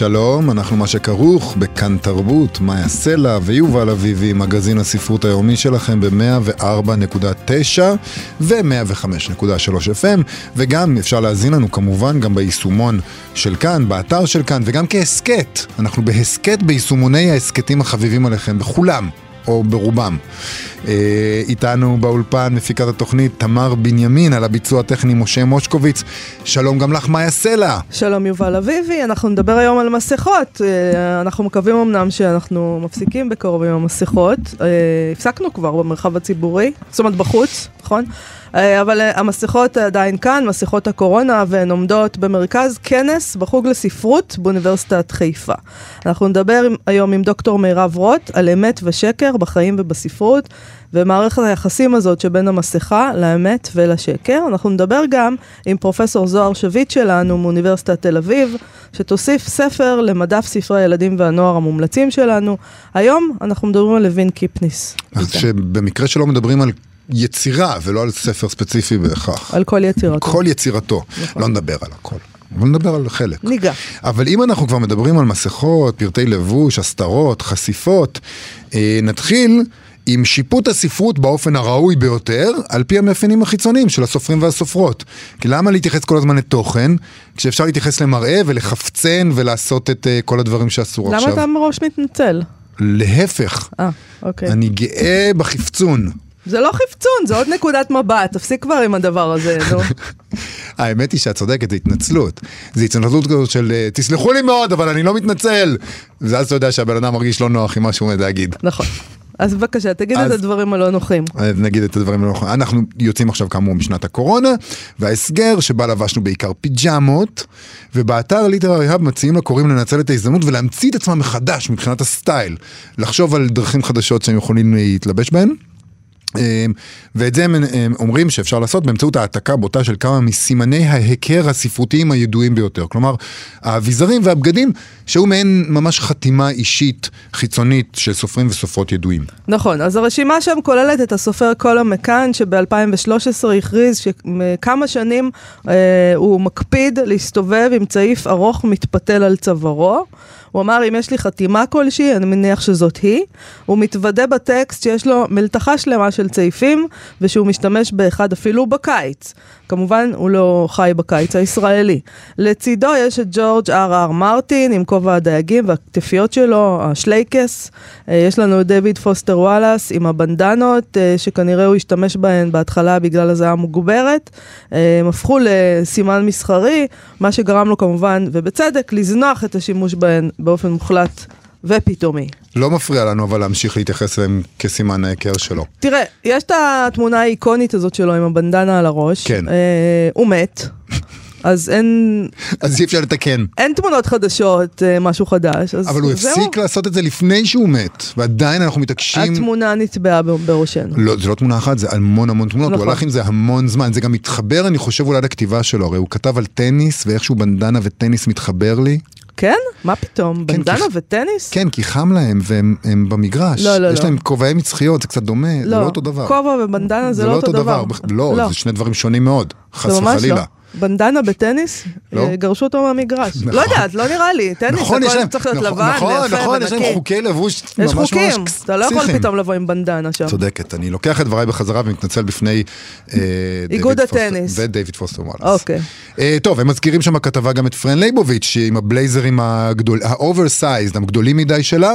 שלום, אנחנו מה שכרוך בכאן תרבות, מאיה סלע ויובל אביבי, מגזין הספרות היומי שלכם ב-104.9 ו-105.3 FM, וגם אפשר להזין לנו כמובן גם ביישומון של כאן, באתר של כאן, וגם כהסכת. אנחנו בהסכת ביישומוני ההסכתים החביבים עליכם, בכולם. או ברובם. אה, איתנו באולפן מפיקת התוכנית תמר בנימין, על הביצוע הטכני משה מושקוביץ. שלום גם לך, מאיה סלע. שלום יובל אביבי, אנחנו נדבר היום על מסכות. אה, אנחנו מקווים אמנם שאנחנו מפסיקים בקרוב עם המסכות. אה, הפסקנו כבר במרחב הציבורי, זאת אומרת בחוץ, נכון? אה, אבל אה, המסכות עדיין כאן, מסכות הקורונה, והן עומדות במרכז כנס בחוג לספרות באוניברסיטת חיפה. אנחנו נדבר היום עם דוקטור מירב רוט על אמת ושקר בחיים ובספרות, ומערכת היחסים הזאת שבין המסכה לאמת ולשקר. אנחנו נדבר גם עם פרופסור זוהר שביט שלנו מאוניברסיטת תל אביב, שתוסיף ספר למדף ספרי הילדים והנוער המומלצים שלנו. היום אנחנו מדברים על לוין קיפניס. אז שבמקרה שלא מדברים על יצירה ולא על ספר ספציפי בהכרח. על כל יצירתו. כל יצירתו. נכון. לא נדבר על הכל. אבל נדבר על חלק. ניגע. אבל אם אנחנו כבר מדברים על מסכות, פרטי לבוש, הסתרות, חשיפות, אה, נתחיל עם שיפוט הספרות באופן הראוי ביותר, על פי המאפיינים החיצוניים של הסופרים והסופרות. כי למה להתייחס כל הזמן לתוכן, כשאפשר להתייחס למראה ולחפצן ולעשות את uh, כל הדברים שאסור למה עכשיו? למה אתה מראש מתנצל? להפך. אה, אוקיי. אני גאה בחפצון. זה לא חפצון, זה עוד נקודת מבט, תפסיק כבר עם הדבר הזה, נו. האמת היא שאת צודקת, זה התנצלות. זה התנצלות כזאת של אה, תסלחו לי מאוד, אבל אני לא מתנצל. ואז אתה יודע שהבן אדם מרגיש לא נוח עם מה שהוא עומד להגיד. נכון. אז בבקשה, תגיד אז, את הדברים הלא נוחים. נגיד את הדברים הלא נוחים. אנחנו יוצאים עכשיו כאמור משנת הקורונה, וההסגר שבה לבשנו בעיקר פיג'מות, ובאתר ליטררי האב מציעים לקוראים לנצל את ההזדמנות ולהמציא את עצמם מחדש מבחינת הסטייל. לחשוב על דרכים חדשות שהם יכולים להתלבש בהן. אמ, ואת זה הם אומרים שאפשר לעשות באמצעות העתקה בוטה של כמה מסימני ההיכר הספרותיים הידועים ביותר. כלומר, האביזרים והבגדים שהיו מעין ממש חתימה אישית חיצונית של סופרים וסופרות ידועים. נכון, אז הרשימה שם כוללת את הסופר קולה מקאן שב-2013 הכריז שכמה שנים אה, הוא מקפיד להסתובב עם צעיף ארוך מתפתל על צווארו. הוא אמר, אם יש לי חתימה כלשהי, אני מניח שזאת היא. הוא מתוודה בטקסט שיש לו מלתחה שלמה של צעיפים, ושהוא משתמש באחד אפילו בקיץ. כמובן, הוא לא חי בקיץ הישראלי. לצידו יש את ג'ורג' אר אר מרטין עם כובע הדייגים והכתפיות שלו, השלייקס. אה, יש לנו את דויד פוסטר וואלאס עם הבנדנות, אה, שכנראה הוא השתמש בהן בהתחלה בגלל הזעה מוגברת. אה, הם הפכו לסימן מסחרי, מה שגרם לו כמובן, ובצדק, לזנוח את השימוש בהן באופן מוחלט ופתאומי. לא מפריע לנו אבל להמשיך להתייחס אליהם כסימן ההיכר שלו. תראה, יש את התמונה האיקונית הזאת שלו עם הבנדנה על הראש. כן. אה, הוא מת. אז אין... אז אי אפשר לתקן. אין תמונות חדשות, אה, משהו חדש, אבל הוא. הפסיק לעשות את זה לפני שהוא מת, ועדיין אנחנו מתעקשים... התמונה נטבעה בראשנו. לא, זה לא תמונה אחת, זה המון המון תמונות, נכון. הוא הלך עם זה המון זמן, זה גם מתחבר, אני חושב, אולי לכתיבה שלו, הרי הוא כתב על טניס, ואיכשהו בנדנה וטניס מתחבר לי. כן? מה פתאום? כן, בנדנה כי- וטניס? כן, כי חם להם, והם הם במגרש. לא, לא, יש לא. להם כובעי מצחיות, זה קצת דומה, זה לא אותו דבר. כובע ובנדנה זה לא אותו דבר. בכ- לא, זה שני דברים שונים מאוד, חס זה וחלילה. לא. בנדנה בטניס, לא? אה, גרשו אותו מהמגרש. נכון. לא יודעת, לא נראה לי. טניס, נכון, יש הכל להם, צריך להיות נכון, לבן, נכון, ויפה נכון, יש להם. חוקי לבוש יש ממש ממש חוקים, אתה לא יכול פסיכיים. פתאום לבוא עם בנדנה שם. צודקת, אני לוקח את דבריי בחזרה ומתנצל בפני אה, איגוד הטניס. ודייוויד פוסטר וואלאס. אוקיי. אה, טוב, הם מזכירים שם בכתבה גם את פרן לייבוביץ', עם הבלייזרים הגדול, ה oversized, הגדולים מדי שלה,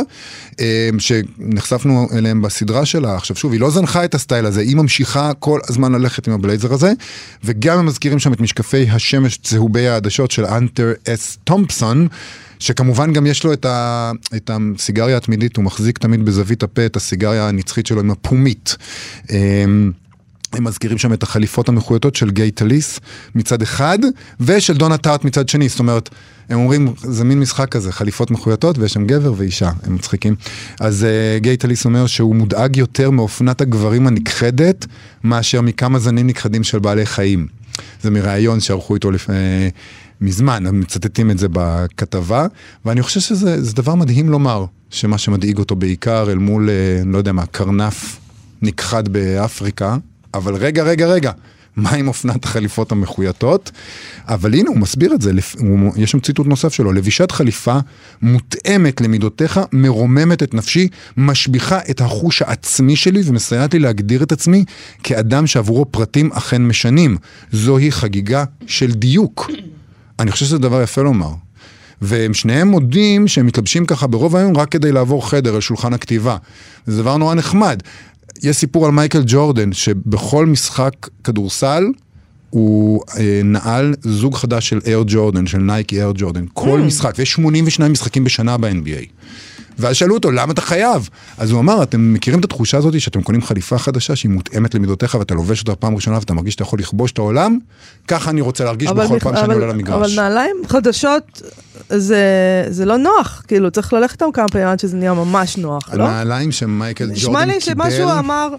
שנחשפנו אליהם בסדרה שלה. עכשיו שוב, היא לא זנחה את הסטייל הזה, היא ממשיכה כל הזמן ללכת עם הבלייזר הזה, וגם הם מזכירים שם את משקפי השמש צהובי העדשות של אנטר אס תומפסון. שכמובן גם יש לו את, ה, את הסיגריה התמידית, הוא מחזיק תמיד בזווית הפה את הסיגריה הנצחית שלו עם הפומית. אמ, הם מזכירים שם את החליפות המחויטות של גיי טליס מצד אחד, ושל דונה טארט מצד שני. זאת אומרת, הם אומרים, זה מין משחק כזה, חליפות מחויטות, ויש שם גבר ואישה, הם מצחיקים. אז uh, גיי טליס אומר שהוא מודאג יותר מאופנת הגברים הנכחדת, מאשר מכמה זנים נכחדים של בעלי חיים. זה מראיון שערכו איתו לפני... מזמן, הם מצטטים את זה בכתבה, ואני חושב שזה דבר מדהים לומר, שמה שמדאיג אותו בעיקר אל מול, אה, לא יודע מה, קרנף נכחד באפריקה, אבל רגע, רגע, רגע, מה עם אופנת החליפות המחויטות? אבל הנה, הוא מסביר את זה, יש שם ציטוט נוסף שלו, לבישת חליפה מותאמת למידותיך, מרוממת את נפשי, משביחה את החוש העצמי שלי ומסייעת לי להגדיר את עצמי כאדם שעבורו פרטים אכן משנים. זוהי חגיגה של דיוק. אני חושב שזה דבר יפה לומר. והם שניהם מודים שהם מתלבשים ככה ברוב היום רק כדי לעבור חדר על שולחן הכתיבה. זה דבר נורא נחמד. יש סיפור על מייקל ג'ורדן, שבכל משחק כדורסל הוא אה, נעל זוג חדש של אייר ג'ורדן, של נייקי אייר ג'ורדן. כל mm. משחק, ויש 82 משחקים בשנה ב-NBA. ואז שאלו אותו, למה אתה חייב? אז הוא אמר, אתם מכירים את התחושה הזאת שאתם קונים חליפה חדשה שהיא מותאמת למידותיך ואתה לובש אותה פעם ראשונה ואתה מרגיש שאתה יכול לכבוש את העולם? ככה אני רוצה להרגיש בכל פעם שאני עולה למגרש. אבל נעליים חדשות זה, זה לא נוח, כאילו צריך ללכת איתם כמה פעמים עד שזה נהיה ממש נוח, לא? הנעליים שמייקל ג'ורדן קיבל... נשמע לי שמה שהוא אמר...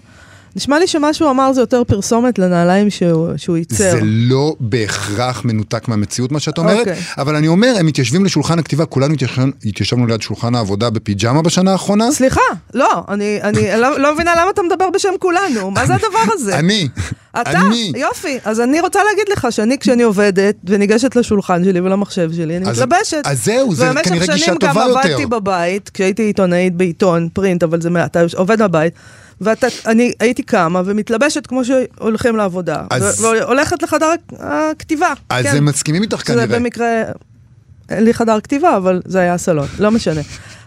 נשמע לי שמה שהוא אמר זה יותר פרסומת לנעליים שהוא, שהוא ייצר. זה לא בהכרח מנותק מהמציאות מה שאת אומרת, okay. אוקיי. אבל אני אומר, הם מתיישבים לשולחן הכתיבה, כולנו התיישבנו ליד שולחן העבודה בפיג'מה בשנה האחרונה. סליחה, לא, אני, אני לא, לא מבינה למה אתה מדבר בשם כולנו, מה זה הדבר הזה? אני. אתה, אני. יופי. אז אני רוצה להגיד לך שאני, כשאני עובדת וניגשת לשולחן שלי ולמחשב שלי, אני אז, מתלבשת. אז זהו, זה כנראה גישה טובה יותר. ובמשך שנים גם עבדתי בבית, כשהייתי עיתונאית בעיתון, פרינט, אבל זה, אתה עובד בבית. ואני הייתי קמה ומתלבשת כמו שהולכים לעבודה, אז... והולכת לחדר הכתיבה. אז כן. הם מסכימים איתך כנראה. זה במקרה, אין לי חדר כתיבה, אבל זה היה סלון, לא משנה.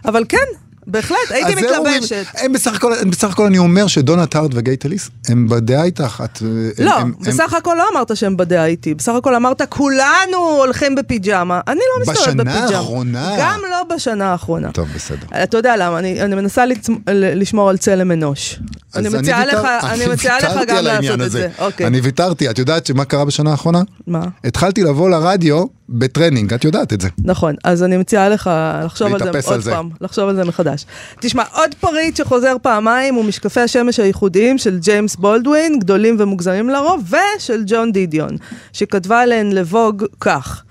אבל כן, בהחלט, הייתי מתלבשת. הם בסך הכל, בסך הכל אני אומר שדונה טארד וגיי טליס הם בדעה איתך. את, לא, הם, בסך הם... הכל לא אמרת שהם בדעה איתי, בסך הכל אמרת כולנו הולכים בפיג'מה. אני לא מסתובבת בפיג'מה. בשנה האחרונה? גם לא בשנה האחרונה. טוב, בסדר. אתה יודע למה, אני, אני מנסה לצ... לשמור על צלם אנוש. אני מציעה לך, אני מציעה לך גם לעשות את זה. אוקיי. אני ויתרתי, את יודעת שמה קרה בשנה האחרונה? מה? התחלתי לבוא לרדיו בטרנינג, את יודעת את זה. נכון, אז אני מציעה לך לחשוב על זה עוד פעם, לחשוב על זה מחדש. תשמע, עוד פריט שחוזר פעמיים הוא משקפי השמש הייחודיים של ג'יימס בולדווין, גדולים ומוגזמים לרוב, ושל ג'ואן דידיון, שכתבה עליהן ל Vogue כך.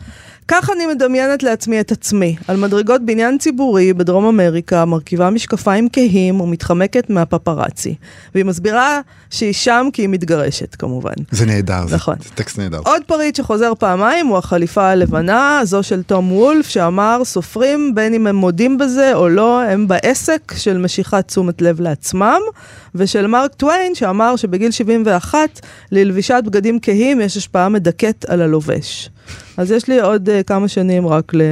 כך אני מדמיינת לעצמי את עצמי, על מדרגות בניין ציבורי בדרום אמריקה, מרכיבה משקפיים כהים ומתחמקת מהפפרצי. והיא מסבירה שהיא שם כי היא מתגרשת, כמובן. זה נהדר, נכון. זה, זה טקסט נהדר. עוד פריט שחוזר פעמיים הוא החליפה הלבנה, זו של תום וולף, שאמר, סופרים, בין אם הם מודים בזה או לא, הם בעסק של משיכת תשומת לב לעצמם. ושל מרק טוויין, שאמר שבגיל 71, ללבישת בגדים כהים יש השפעה מדכאת על הלובש. אז יש לי עוד uh, כמה שנים רק ל...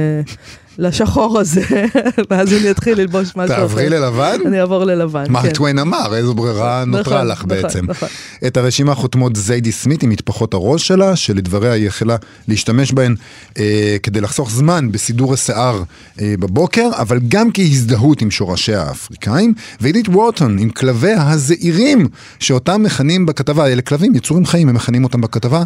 לשחור הזה, ואז אני אתחיל ללבוש משהו אחר. תעברי ללבן? אני אעבור ללבן, כן. מרק טוויין אמר, איזו ברירה נכון, נותרה לך נכון, בעצם. נכון. את הרשימה חותמות זיידי סמית עם מטפחות הראש שלה, שלדבריה היא החלה להשתמש בהן אה, כדי לחסוך זמן בסידור השיער אה, בבוקר, אבל גם כהזדהות עם שורשיה האפריקאים, ועידית וורטון עם כלביה הזעירים, שאותם מכנים בכתבה, אלה כלבים, יצורים חיים, הם מכנים אותם בכתבה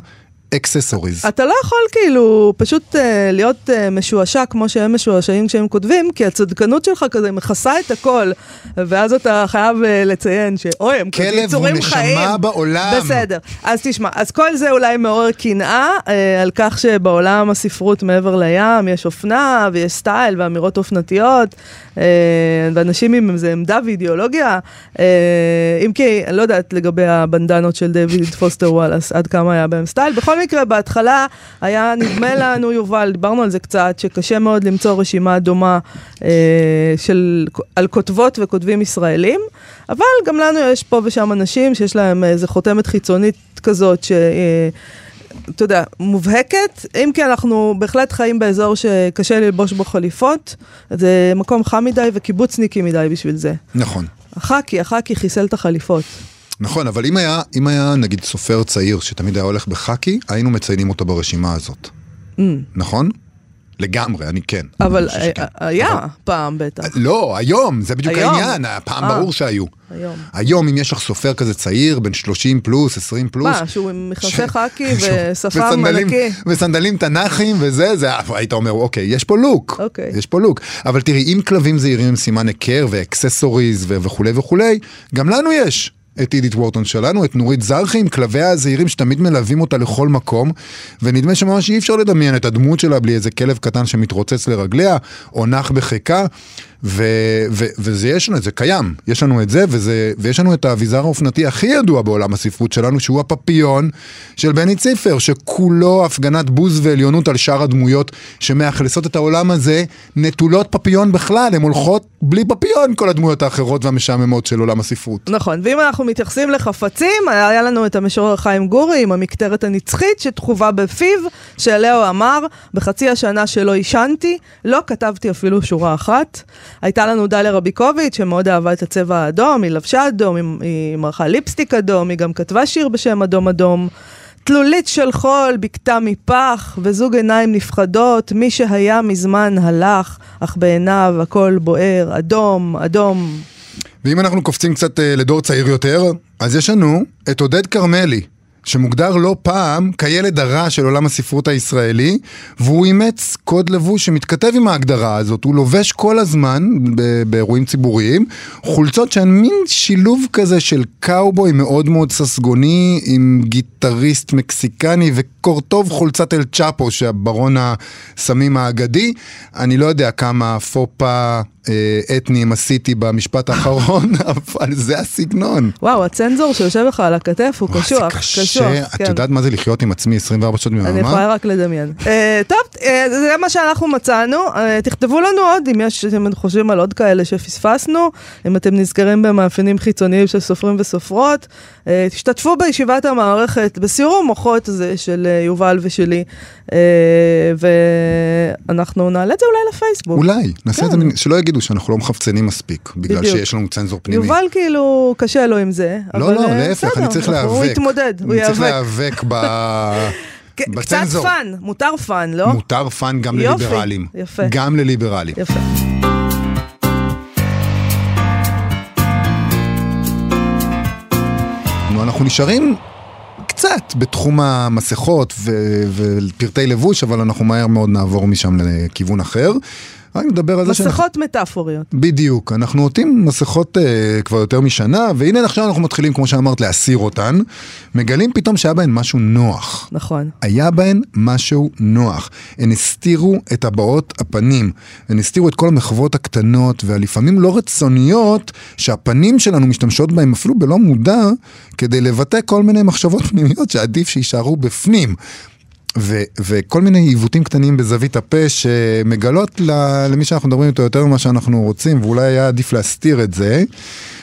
אקססוריז. אתה לא יכול כאילו פשוט uh, להיות אה, משועשע כמו שהם משועשעים כשהם כותבים, כי הצדקנות שלך כזה מכסה את הכל, ואז אתה חייב אה, לציין שאוי, הם כזה יצורים חיים. כלב הוא נשמה בעולם. בסדר. אז תשמע, אז כל זה אולי מעורר קנאה אה, על כך שבעולם הספרות מעבר לים יש אופנה ויש סטייל ואמירות אופנתיות, אה, ואנשים עם איזה עמדה ואידיאולוגיה, אה, אם כי, אני לא יודעת לגבי הבנדנות של דויד פוסטר וואלאס, עד כמה היה בהם סטייל. בכל מקרה, בהתחלה היה נדמה לנו, יובל, דיברנו על זה קצת, שקשה מאוד למצוא רשימה דומה אה, של, על כותבות וכותבים ישראלים, אבל גם לנו יש פה ושם אנשים שיש להם איזה חותמת חיצונית כזאת, ש... אה, אתה יודע, מובהקת, אם כי אנחנו בהחלט חיים באזור שקשה ללבוש בו חליפות, זה מקום חם מדי וקיבוצניקי מדי בשביל זה. נכון. החאקי, החאקי חיסל את החליפות. נכון, אבל אם היה, אם היה נגיד סופר צעיר שתמיד היה הולך בחאקי, היינו מציינים אותו ברשימה הזאת. Mm. נכון? לגמרי, אני כן. אבל אני שכן. אה, היה אבל- פעם בטח. לא, היום, זה בדיוק היום? העניין, הפעם אה. ברור שהיו. היום. היום, אם יש לך סופר כזה צעיר, בן 30 פלוס, 20 פלוס. מה, שהוא עם מכנסי חאקי ושפם וסנדלים- ענקי? וסנדלים תנ"כים וזה, זה, היית אומר, אוקיי, יש פה לוק. אוקיי. יש פה לוק. אבל תראי, אם כלבים זעירים עם סימן היכר ואקססוריז וכולי וכולי, גם לנו יש. את עידית וורטון שלנו, את נורית זרחי עם כלביה הזעירים שתמיד מלווים אותה לכל מקום ונדמה שממש אי אפשר לדמיין את הדמות שלה בלי איזה כלב קטן שמתרוצץ לרגליה או נח בחיקה ו- ו- וזה יש לנו, זה קיים, יש לנו את זה וזה, ויש לנו את האביזר האופנתי הכי ידוע בעולם הספרות שלנו שהוא הפפיון של בני ציפר שכולו הפגנת בוז ועליונות על שאר הדמויות שמאכלסות את העולם הזה נטולות פפיון בכלל, הן הולכות בלי פפיון כל הדמויות האחרות והמשעממות של עולם הספרות. נכון, ואם אנחנו מתייחסים לחפצים, היה לנו את המשורר חיים גורי עם המקטרת הנצחית שתחובה בפיו, שעליה אמר, בחצי השנה שלא עישנתי, לא כתבתי אפילו שורה אחת. הייתה לנו דליה רביקוביץ', שמאוד אהבה את הצבע האדום, היא לבשה אדום, היא, היא מרחה ליפסטיק אדום, היא גם כתבה שיר בשם אדום אדום. תלולית של חול, בקתה מפח, וזוג עיניים נפחדות, מי שהיה מזמן הלך, אך בעיניו הכל בוער, אדום, אדום. ואם אנחנו קופצים קצת אה, לדור צעיר יותר, אז יש לנו את עודד כרמלי, שמוגדר לא פעם כילד הרע של עולם הספרות הישראלי, והוא אימץ קוד לבוש שמתכתב עם ההגדרה הזאת. הוא לובש כל הזמן, באירועים ציבוריים, חולצות שהן מין שילוב כזה של קאובוי מאוד מאוד ססגוני, עם גיטריסט מקסיקני וקורטוב חולצת אל צ'אפו, שהברון הסמים האגדי. אני לא יודע כמה פופה אתניים עשיתי במשפט האחרון, אבל זה הסגנון. וואו, הצנזור שיושב לך על הכתף הוא קשוח, קשוח. את כן. יודעת מה זה לחיות עם עצמי 24 שעות אני ביממה? יכולה רק לדמיין. אה, טוב, אה, זה מה שאנחנו מצאנו. אה, תכתבו לנו עוד, אם יש, אתם חושבים על עוד כאלה שפספסנו, אם אתם נזכרים במאפיינים חיצוניים של סופרים וסופרות. אה, תשתתפו בישיבת המערכת, בסיור המוחות הזה של אה, יובל ושלי, אה, ואנחנו נעלה את זה אולי לפייסבוק. אולי, נעשה את זה, כן. שלא יגידו שאנחנו לא מחפצנים מספיק, בגלל בדיוק. שיש לנו צנזור פנימי. יובל כאילו, קשה לו עם זה, לא, אבל לא, אה, להפך, אני צריך להיאבק. הוא יתמודד, הוא אני צריך. להיאבק ב... כן, קצת בצנזור. fun, מותר fun, לא? מותר fun גם יופי, לליברלים. יפה. גם לליברלים. יפה. נו, אנחנו נשארים קצת בתחום המסכות ו- ופרטי לבוש, אבל אנחנו מהר מאוד נעבור משם לכיוון אחר. רק נדבר על זה שאנחנו... מסכות מטאפוריות. בדיוק, אנחנו עוטים מסכות אה, כבר יותר משנה, והנה עכשיו אנחנו מתחילים, כמו שאמרת, להסיר אותן. מגלים פתאום שהיה בהן משהו נוח. נכון. היה בהן משהו נוח. הן הסתירו את הבעות הפנים. הן הסתירו את כל המחוות הקטנות והלפעמים לא רצוניות שהפנים שלנו משתמשות בהן אפילו בלא מודע כדי לבטא כל מיני מחשבות פנימיות שעדיף שיישארו בפנים. ו- וכל מיני עיוותים קטנים בזווית הפה שמגלות למי שאנחנו מדברים איתו יותר ממה שאנחנו רוצים ואולי היה עדיף להסתיר את זה.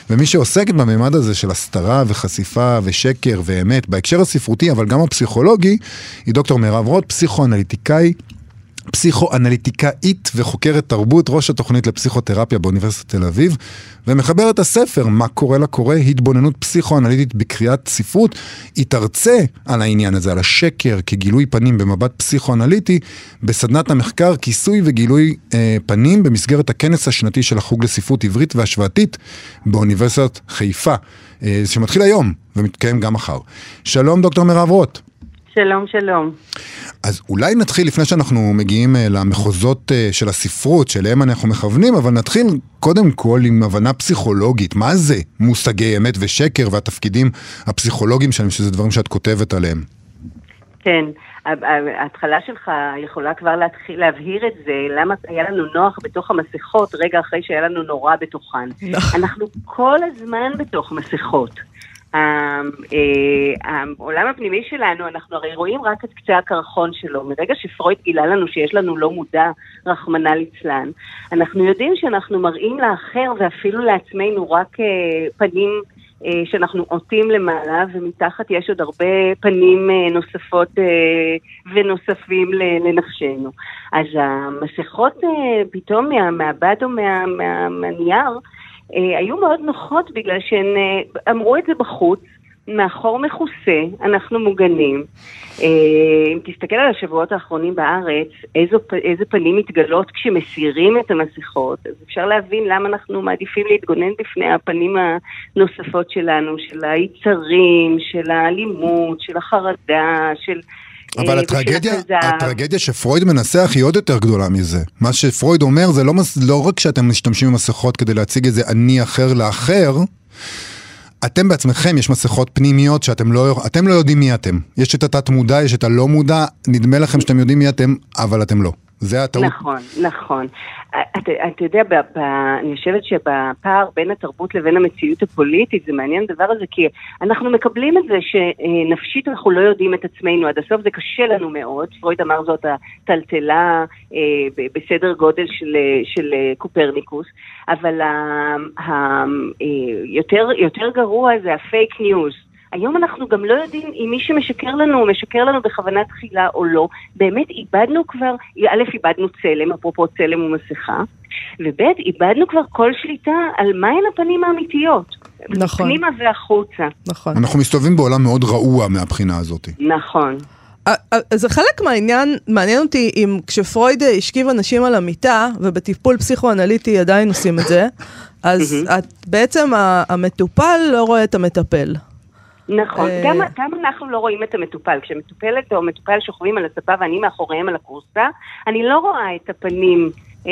ומי שעוסקת בממד הזה של הסתרה וחשיפה ושקר ואמת בהקשר הספרותי אבל גם הפסיכולוגי היא דוקטור מירב רוט, פסיכואנליטיקאי. פסיכואנליטיקאית וחוקרת תרבות, ראש התוכנית לפסיכותרפיה באוניברסיטת תל אביב, ומחברת הספר "מה קורה לקורא, התבוננות פסיכואנליטית בקריאת ספרות". היא תרצה על העניין הזה, על השקר כגילוי פנים במבט פסיכואנליטי, בסדנת המחקר כיסוי וגילוי אה, פנים במסגרת הכנס השנתי של החוג לספרות עברית והשוואתית באוניברסיטת חיפה, אה, שמתחיל היום ומתקיים גם מחר. שלום דוקטור מירב רוט. שלום, שלום. אז אולי נתחיל, לפני שאנחנו מגיעים אה, למחוזות אה, של הספרות, שאליהם אנחנו מכוונים, אבל נתחיל קודם כל עם הבנה פסיכולוגית. מה זה מושגי אמת ושקר והתפקידים הפסיכולוגיים שלהם, שזה דברים שאת כותבת עליהם? כן, ה- ה- ההתחלה שלך יכולה כבר להתחיל להבהיר את זה, למה היה לנו נוח בתוך המסכות רגע אחרי שהיה לנו נורא בתוכן. אנחנו כל הזמן בתוך מסכות. ה- אה, העולם הפנימי שלנו, אנחנו הרי רואים רק את קצה הקרחון שלו. מרגע שפרויד גילה לנו שיש לנו לא מודע, רחמנא ליצלן, אנחנו יודעים שאנחנו מראים לאחר ואפילו לעצמנו רק אה, פנים אה, שאנחנו עוטים למעלה, ומתחת יש עוד הרבה פנים נוספות ונוספים לנפשנו. אז המסכות פתאום מה- מהבד או מה- מה- מהנייר אה, היו מאוד נוחות בגלל שהן אה, אמרו את זה בחוץ. מאחור מכוסה, אנחנו מוגנים. אה, אם תסתכל על השבועות האחרונים בארץ, איזו, איזה פנים מתגלות כשמסירים את המסכות, אז אפשר להבין למה אנחנו מעדיפים להתגונן בפני הפנים הנוספות שלנו, של היצרים, של האלימות, של החרדה, של... אבל אה, הטרגדיה. הטרגדיה שפרויד מנסח היא עוד יותר גדולה מזה. מה שפרויד אומר זה לא, מס- לא רק שאתם משתמשים במסכות כדי להציג איזה אני אחר לאחר, אתם בעצמכם, יש מסכות פנימיות שאתם לא, אתם לא יודעים מי אתם. יש את התת מודע, יש את הלא מודע, נדמה לכם שאתם יודעים מי אתם, אבל אתם לא. זה הטעות. נכון, נכון. אתה אתה יודע, ב, ב, אני חושבת שבפער בין התרבות לבין המציאות הפוליטית, זה מעניין הדבר הזה, כי אנחנו מקבלים את זה שנפשית אנחנו לא יודעים את עצמנו עד הסוף, זה קשה לנו מאוד. פרויד אמר זאת הטלטלה אה, בסדר גודל של, של קופרניקוס, אבל ה- ה- אה, יותר, יותר גרוע זה הפייק ניוז. היום אנחנו גם לא יודעים אם מי שמשקר לנו, הוא משקר לנו בכוונה תחילה או לא. באמת איבדנו כבר, א', איבדנו צלם, אפרופו צלם ומסכה, וב', איבדנו כבר כל שליטה על מהן הפנים האמיתיות. נכון. פנימה והחוצה. נכון. אנחנו מסתובבים בעולם מאוד רעוע מהבחינה הזאת. נכון. זה חלק מהעניין, מעניין אותי אם כשפרויד השכיב אנשים על המיטה, ובטיפול פסיכואנליטי עדיין עושים את זה, אז את, בעצם המטופל לא רואה את המטפל. נכון, אה, גם, גם אנחנו לא רואים את המטופל. כשמטופלת או מטופל שוכבים על הספה ואני מאחוריהם על הכורסה, אני לא רואה את הפנים אה,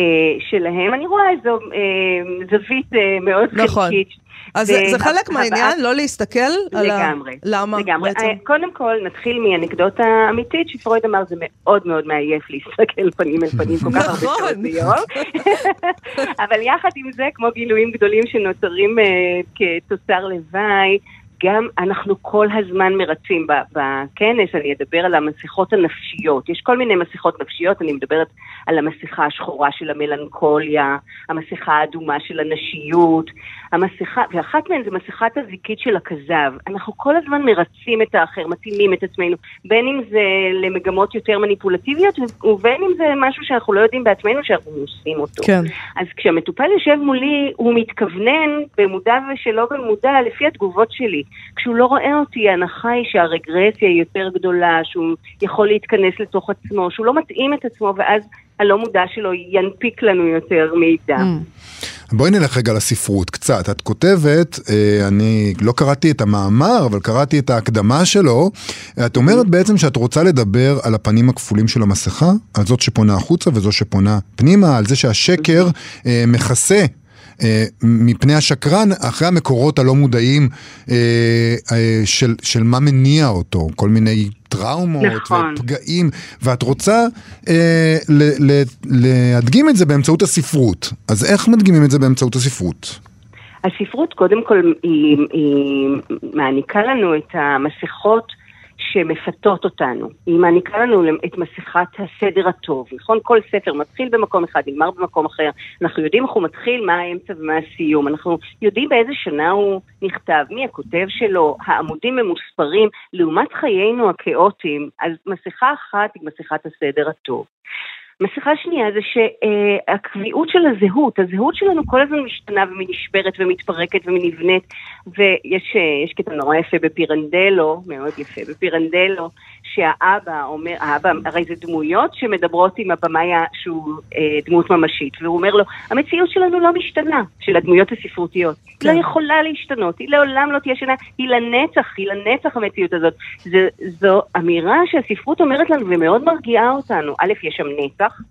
שלהם, אני רואה איזו אה, זווית אה, מאוד נכון. חלקית. אז זה, חלק מהעניין, לא להסתכל על ה... לגמרי. למה לגמרי. בעצם? אה, קודם כל, נתחיל מאנקדוטה אמיתית, שפרויד אמר, זה מאוד מאוד מעייף להסתכל פנים אל פנים כל כך הרבה נכון. שעות ביום. אבל יחד עם זה, כמו גילויים גדולים שנוצרים אה, כתוצר לוואי, גם אנחנו כל הזמן מרצים בכנס, אני אדבר על המסכות הנפשיות. יש כל מיני מסכות נפשיות, אני מדברת על המסכה השחורה של המלנכוליה, המסכה האדומה של הנשיות, המסכה, ואחת מהן זה מסכת הזיקית של הכזב. אנחנו כל הזמן מרצים את האחר, מתאימים את עצמנו, בין אם זה למגמות יותר מניפולטיביות, ובין אם זה משהו שאנחנו לא יודעים בעצמנו שאנחנו עושים אותו. כן. אז כשהמטופל יושב מולי, הוא מתכוונן, במודע ושלא במודע, לפי התגובות שלי. כשהוא לא רואה אותי, ההנחה היא שהרגרסיה היא יותר גדולה, שהוא יכול להתכנס לתוך עצמו, שהוא לא מתאים את עצמו, ואז הלא מודע שלו ינפיק לנו יותר מידע. Mm. בואי נלך רגע לספרות קצת. את כותבת, אה, אני לא קראתי את המאמר, אבל קראתי את ההקדמה שלו. את אומרת בעצם שאת רוצה לדבר על הפנים הכפולים של המסכה, על זאת שפונה החוצה וזו שפונה פנימה, על זה שהשקר אה, מכסה. אה, מפני השקרן אחרי המקורות הלא מודעים של, של מה מניע אותו, כל מיני טראומות נכון. ופגעים, ואת רוצה אה, ל, ל, להדגים את זה באמצעות הספרות. אז איך מדגימים את זה באמצעות הספרות? הספרות קודם כל היא, היא מעניקה לנו את המסכות שמפתות אותנו. היא מעניקה לנו את מסכת הסדר הטוב, נכון? כל ספר מתחיל במקום אחד, נגמר במקום אחר. אנחנו יודעים איך הוא מתחיל, מה האמצע ומה הסיום. אנחנו יודעים באיזה שנה הוא נכתב, מי הכותב שלו, העמודים ממוספרים, לעומת חיינו הכאוטיים. אז מסכה אחת היא מסכת הסדר הטוב. מסכה שנייה זה שהקביעות של הזהות, הזהות שלנו כל הזמן משתנה ונשברת ומתפרקת ונבנית ויש אה, קטע נורא יפה בפירנדלו, מאוד יפה, בפירנדלו, שהאבא אומר, האבא, הרי זה דמויות שמדברות עם הבמאי שהוא אה, דמות ממשית, והוא אומר לו, המציאות שלנו לא משתנה, של הדמויות הספרותיות. כן. לא יכולה להשתנות, היא לעולם לא תהיה שנה, היא לנצח, היא לנצח המציאות הזאת. זה, זו אמירה שהספרות אומרת לנו ומאוד מרגיעה אותנו. א', יש שם נצח.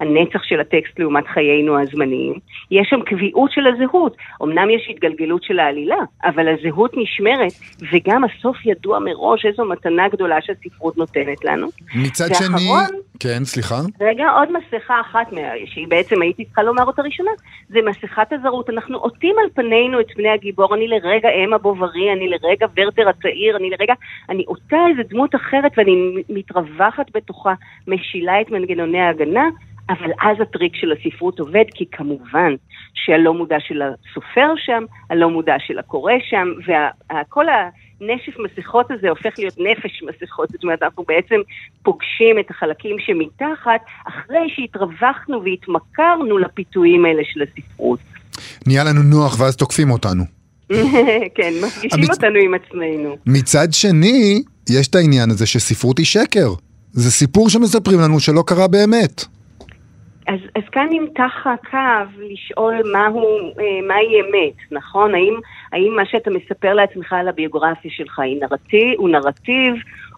הנצח של הטקסט לעומת חיינו הזמניים. יש שם קביעות של הזהות. אמנם יש התגלגלות של העלילה, אבל הזהות נשמרת, וגם הסוף ידוע מראש איזו מתנה גדולה שהספרות נותנת לנו. מצד ואחרון- שני... כן, סליחה. רגע, עוד מסכה אחת, שהיא בעצם הייתי צריכה לומר אותה ראשונה, זה מסכת הזרות. אנחנו עוטים על פנינו את פני הגיבור, אני לרגע אם הבוברי, אני לרגע ורטר הצעיר, אני לרגע, אני עוטה איזה דמות אחרת ואני מתרווחת בתוכה, משילה את מנגנוני ההגנה, אבל אז הטריק של הספרות עובד, כי כמובן שהלא מודע של הסופר שם, הלא מודע של הקורא שם, וכל הנשף מסכות הזה הופך להיות נפש מסכות, זאת אומרת, אנחנו בעצם פוגשים את החלקים שמתחת, אחרי שהתרווחנו והתמכרנו לפיתויים האלה של הספרות. נהיה לנו נוח ואז תוקפים אותנו. כן, מפגישים המצ... אותנו עם עצמנו. מצד שני, יש את העניין הזה שספרות היא שקר. זה סיפור שמספרים לנו שלא קרה באמת. אז, אז כאן נמתח הקו לשאול מהו, אה, מהי אמת, נכון? האם, האם מה שאתה מספר לעצמך על הביוגרפיה שלך היא נרטיב, הוא נרטיב,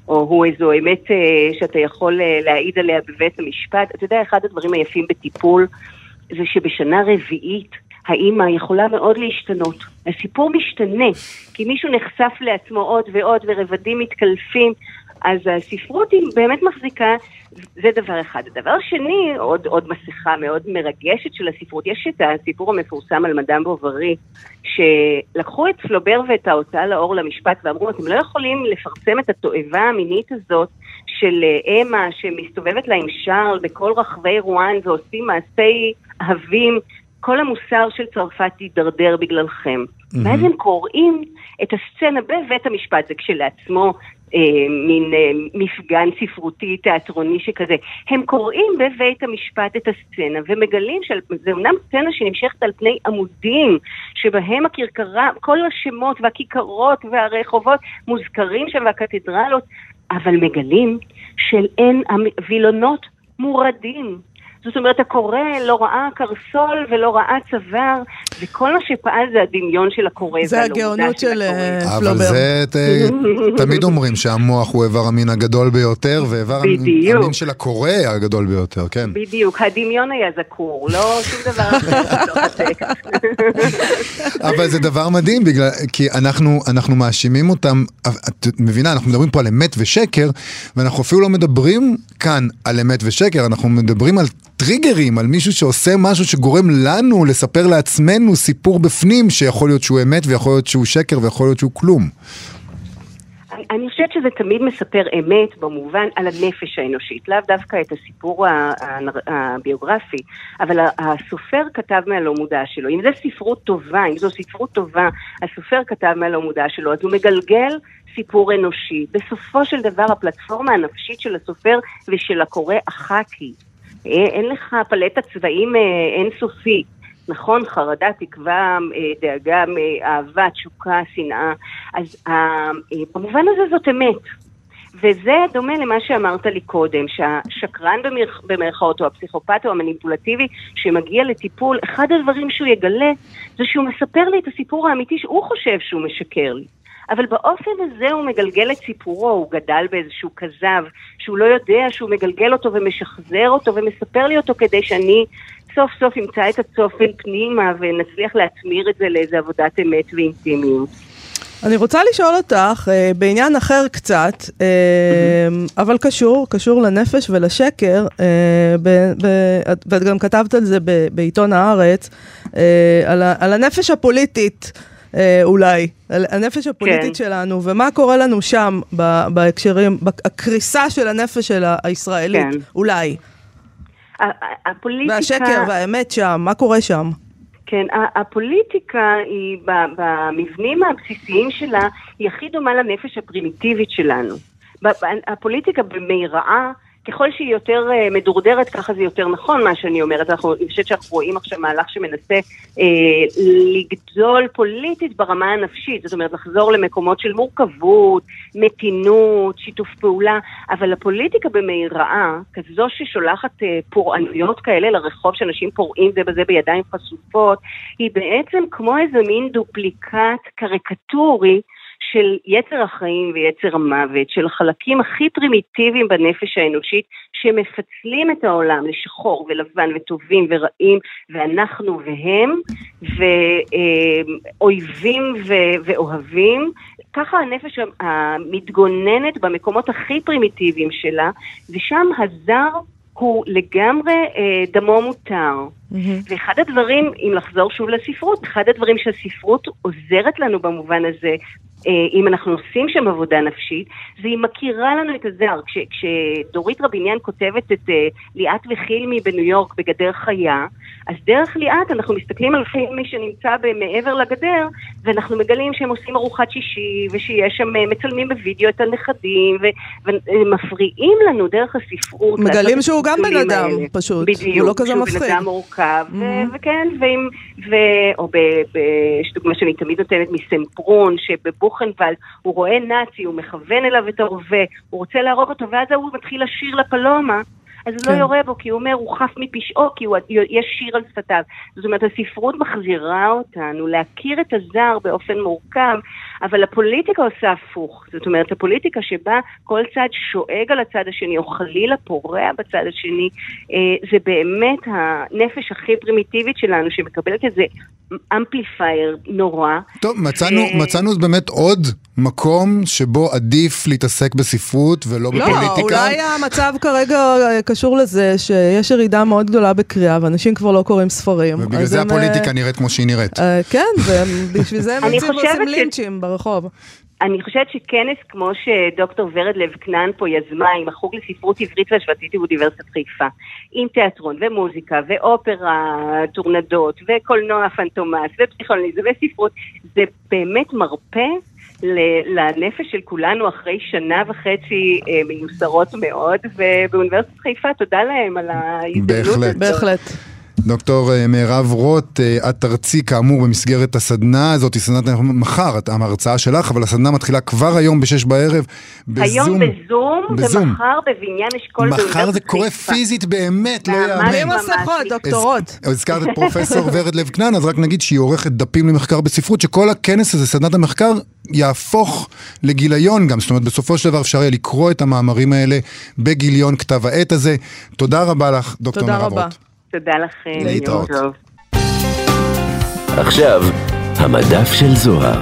או הוא איזו אמת אה, שאתה יכול אה, להעיד עליה בבית המשפט? אתה יודע, אחד הדברים היפים בטיפול זה שבשנה רביעית האימא יכולה מאוד להשתנות. הסיפור משתנה, כי מישהו נחשף לעצמו עוד ועוד ורבדים מתקלפים. אז הספרות היא באמת מחזיקה, זה דבר אחד. הדבר שני, עוד, עוד מסכה מאוד מרגשת של הספרות, יש את הסיפור המפורסם על מדאם בוברי, שלקחו את פלובר ואת ההוצאה לאור למשפט ואמרו, אתם לא יכולים לפרסם את התועבה המינית הזאת של אה, אמה שמסתובבת לה עם שרל בכל רחבי רואן ועושים מעשי אהבים, כל המוסר של צרפת יידרדר בגללכם. Mm-hmm. ואז הם קוראים את הסצנה בבית המשפט, זה כשלעצמו אה, מין אה, מפגן ספרותי תיאטרוני שכזה. הם קוראים בבית המשפט את הסצנה ומגלים שזה אומנם סצנה שנמשכת על פני עמודים, שבהם הכרכרה, כל השמות והכיכרות והרחובות מוזכרים שם והקתדרלות, אבל מגלים של אין וילונות מורדים. זאת אומרת, הקורא לא ראה קרסול ולא ראה צוואר, וכל מה שפעל זה הדמיון של הקורא. זה הגאונות של פלובר. אבל זה תמיד אומרים שהמוח הוא איבר המין הגדול ביותר, ואיבר המין של הקורא הגדול ביותר, כן. בדיוק, הדמיון היה זכור, לא שום דבר אחר. אבל זה דבר מדהים, כי אנחנו מאשימים אותם, את מבינה, אנחנו מדברים פה על אמת ושקר, ואנחנו אפילו לא מדברים כאן על אמת ושקר, אנחנו מדברים על טריגרים, על מישהו שעושה משהו שגורם לנו לספר לעצמנו סיפור בפנים שיכול להיות שהוא אמת ויכול להיות שהוא שקר ויכול להיות שהוא כלום. אני חושבת שזה תמיד מספר אמת במובן על הנפש האנושית, לאו דווקא את הסיפור הביוגרפי, אבל הסופר כתב מהלא מודע שלו. אם זו ספרות טובה, אם זו ספרות טובה, הסופר כתב מהלא מודע שלו, אז הוא מגלגל סיפור אנושי. בסופו של דבר הפלטפורמה הנפשית של הסופר ושל הקורא אחת היא. אה, אין לך פלטת צבעים אה, אינסופית. נכון, חרדה, תקווה, אה, דאגה, אהבה, תשוקה, שנאה. אז במובן הזה זאת אמת. וזה דומה למה שאמרת לי קודם, שהשקרן במרכאות, או הפסיכופת או המניפולטיבי שמגיע לטיפול, אחד הדברים שהוא יגלה זה שהוא מספר לי את הסיפור האמיתי שהוא חושב שהוא משקר לי. אבל באופן הזה הוא מגלגל את סיפורו, הוא גדל באיזשהו כזב, שהוא לא יודע שהוא מגלגל אותו ומשחזר אותו ומספר לי אותו כדי שאני סוף סוף אמצא את הצופן פנימה ונצליח להטמיר את זה לאיזה עבודת אמת ואינטימיות. אני רוצה לשאול אותך אה, בעניין אחר קצת, אה, אבל קשור, קשור לנפש ולשקר, אה, ואת גם כתבת על זה בעיתון הארץ, על הנפש הפוליטית. אה, אולי, הנפש הפוליטית כן. שלנו, ומה קורה לנו שם בהקשרים, הקריסה של הנפש של הישראלית, כן. אולי. הפוליטיקה... והשקר והאמת שם, מה קורה שם? כן, הפוליטיקה היא, במבנים הבסיסיים שלה, היא הכי דומה לנפש הפרימיטיבית שלנו. הפוליטיקה במירעה ככל שהיא יותר uh, מדורדרת, ככה זה יותר נכון מה שאני אומרת. אנחנו, אני חושבת שאנחנו רואים עכשיו מהלך שמנסה uh, לגדול פוליטית ברמה הנפשית, זאת אומרת לחזור למקומות של מורכבות, מתינות, שיתוף פעולה, אבל הפוליטיקה במהיראה, כזו ששולחת uh, פורענויות כאלה לרחוב, שאנשים פורעים זה בזה בידיים חשופות, היא בעצם כמו איזה מין דופליקט קריקטורי של יצר החיים ויצר המוות, של החלקים הכי פרימיטיביים בנפש האנושית, שמפצלים את העולם לשחור ולבן וטובים ורעים, ואנחנו והם, ואויבים ואוהבים. ככה הנפש המתגוננת במקומות הכי פרימיטיביים שלה, ושם הזר הוא לגמרי אה, דמו מותר. Mm-hmm. ואחד הדברים, אם לחזור שוב לספרות, אחד הדברים שהספרות עוזרת לנו במובן הזה, אה, אם אנחנו עושים שם עבודה נפשית, זה היא מכירה לנו את הזר. כש, כשדורית רביניאן כותבת את אה, ליאת וחילמי בניו יורק בגדר חיה, אז דרך ליאת אנחנו מסתכלים על חילמי שנמצא מעבר לגדר, ואנחנו מגלים שהם עושים ארוחת שישי, ושיש שם, אה, מצלמים בווידאו את הנכדים, ומפריעים לנו דרך הספרות. מגלים שהוא גם בן אדם, האלה. פשוט. בדיוק. הוא לא כזה מפחיד. מורכב, mm-hmm. וכן, ועם, ו... או ב... יש דוגמה שאני תמיד נותנת מסמפרון, שבבוכנוולד הוא רואה נאצי, הוא מכוון אליו את הרובה, הוא רוצה להרוג אותו, ואז הוא מתחיל לשיר לפלומה. אז הוא לא כן. לא יורה בו, כי הוא אומר, הוא חף מפשעו, כי הוא, יש שיר על שפתיו. זאת אומרת, הספרות מחזירה אותנו להכיר את הזר באופן מורכב, אבל הפוליטיקה עושה הפוך. זאת אומרת, הפוליטיקה שבה כל צד שואג על הצד השני, או חלילה פורע בצד השני, אה, זה באמת הנפש הכי פרימיטיבית שלנו, שמקבלת איזה אמפליפייר נורא. טוב, מצאנו, ו... מצאנו באמת עוד מקום שבו עדיף להתעסק בספרות ולא לא, בפוליטיקה. לא, אולי המצב כרגע אה, קשור לזה שיש ירידה מאוד גדולה בקריאה, ואנשים כבר לא קוראים ספרים. ובגלל זה הם, הפוליטיקה נראית כמו שהיא נראית. אה, כן, ובשביל זה הם יוצאים ועושים לינצ'ים ברחוב. אני חושבת שכנס כמו שדוקטור ורד לב כנען פה יזמה עם החוג לספרות עברית והשוואתית באוניברסיטת חיפה, עם תיאטרון ומוזיקה ואופרה, טורנדות וקולנוע פנטומס ופסיכולוגיזם וספרות, זה באמת מרפא לנפש של כולנו אחרי שנה וחצי אה, מיוסרות מאוד, ובאוניברסיטת חיפה תודה להם על ההזדמנות הזאת. בהחלט. דוקטור אה, מירב רוט, אה, את תרצי כאמור במסגרת הסדנה הזאת, היא סדנת מחר, ההרצאה שלך, אבל הסדנה מתחילה כבר היום בשש בערב בזום. היום בזום, בזום. ומחר בבניין אשכול מחר זה קורה פיזית באמת, לא יאמן. בלי מסכות, דוקטורות. הזכרת את פרופסור ורד לב כנען, אז רק נגיד שהיא עורכת דפים למחקר בספרות, שכל הכנס הזה, סדנת המחקר, יהפוך לגיליון גם, זאת אומרת בסופו של דבר אפשר יהיה לקרוא את המאמרים האלה בגיליון כתב העת הזה. תודה רבה לך, דוקטור מירב רוט. תודה לכם. להתראות. עכשיו, המדף של זוהר.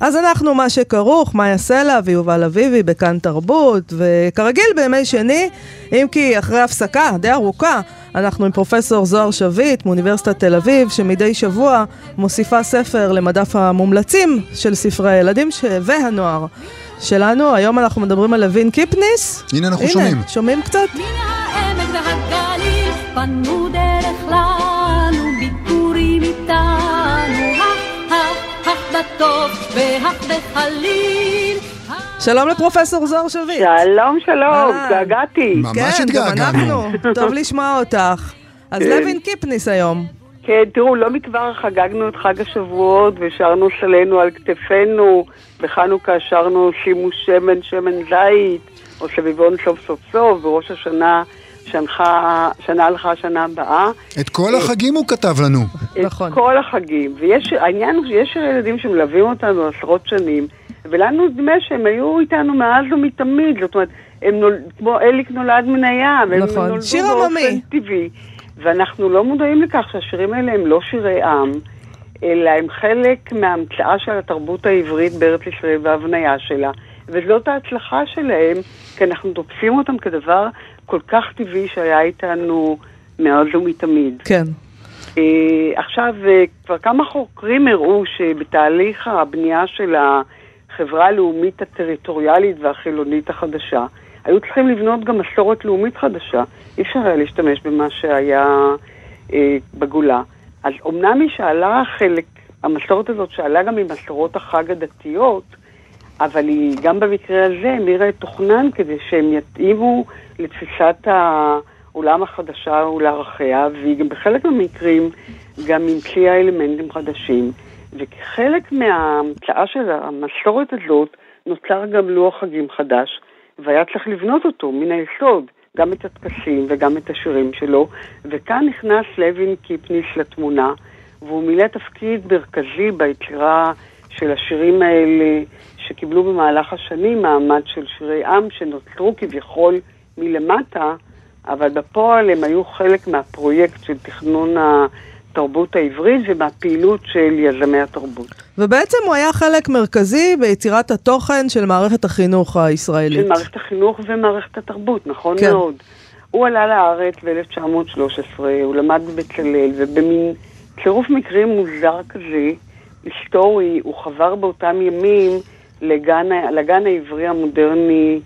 אז אנחנו מה שכרוך, מאיה סלע ויובל אביבי בכאן תרבות, וכרגיל בימי שני, אם כי אחרי הפסקה די ארוכה, אנחנו עם פרופסור זוהר שביט מאוניברסיטת תל אביב, שמדי שבוע מוסיפה ספר למדף המומלצים של ספרי הילדים ש... והנוער. שלנו. היום אנחנו מדברים על לוין קיפניס. הנה אנחנו הנה, שומעים. שומעים קצת? מן העמק והגליל פנו דרך לנו ביקורים איתנו, בטוב והך בחליל. שלום לפרופסור זוהר שביט. שלום, שלום, התגעגעתי. ממש התגעגענו. כן, גם אנחנו, טוב לשמוע אותך. אז כן. לוין קיפניס היום. כן, תראו, לא מכבר חגגנו את חג השבועות ושרנו שלנו על כתפינו. בחנוכה שרנו שימו שמן, שמן זית, או סביבון סוף סוף סוף, וראש השנה שנחה, שנה הלכה שנה הבאה. את כל החגים הוא כתב לנו. את נכון. כל החגים. ויש, העניין הוא שיש ילדים שמלווים אותנו עשרות שנים, ולנו נדמה שהם היו איתנו מאז ומתמיד, זאת אומרת, הם נול, כמו אליק נולד מן הים, נכון. הם נולדו באופן טבעי. ואנחנו לא מודעים לכך שהשירים האלה הם לא שירי עם, אלא הם חלק מההמצאה של התרבות העברית בארץ ישראל וההבניה שלה. וזאת ההצלחה שלהם, כי אנחנו תופסים אותם כדבר כל כך טבעי שהיה איתנו מאז ומתמיד. כן. Uh, עכשיו, uh, כבר כמה חוקרים הראו שבתהליך הבנייה של החברה הלאומית הטריטוריאלית והחילונית החדשה, היו צריכים לבנות גם מסורת לאומית חדשה. אי אפשר היה להשתמש במה שהיה אה, בגולה. אז אמנם היא שאלה חלק, המסורת הזאת שאלה גם ממסורות החג הדתיות, אבל היא גם במקרה הזה המירה את תוכנן כדי שהם יתאימו לתפיסת העולם החדשה ולערכיה, והיא גם בחלק מהמקרים גם המציאה אלמנטים חדשים. וכחלק מההמצאה של המסורת הזאת נוצר גם לוח חגים חדש, והיה צריך לבנות אותו מן היסוד, גם את הטקסים וגם את השירים שלו, וכאן נכנס לוין קיפניס לתמונה, והוא מילא תפקיד מרכזי ביצירה של השירים האלה, שקיבלו במהלך השנים מעמד של שירי עם, שנוצרו כביכול מלמטה, אבל בפועל הם היו חלק מהפרויקט של תכנון ה... התרבות העברית ומהפעילות של יזמי התרבות. ובעצם הוא היה חלק מרכזי ביצירת התוכן של מערכת החינוך הישראלית. של מערכת החינוך ומערכת התרבות, נכון כן. מאוד. הוא עלה לארץ ב-1913, הוא למד בבצלאל, ובמין צירוף מקרים מוזר כזה, היסטורי, הוא חבר באותם ימים לגן, לגן העברי המודרני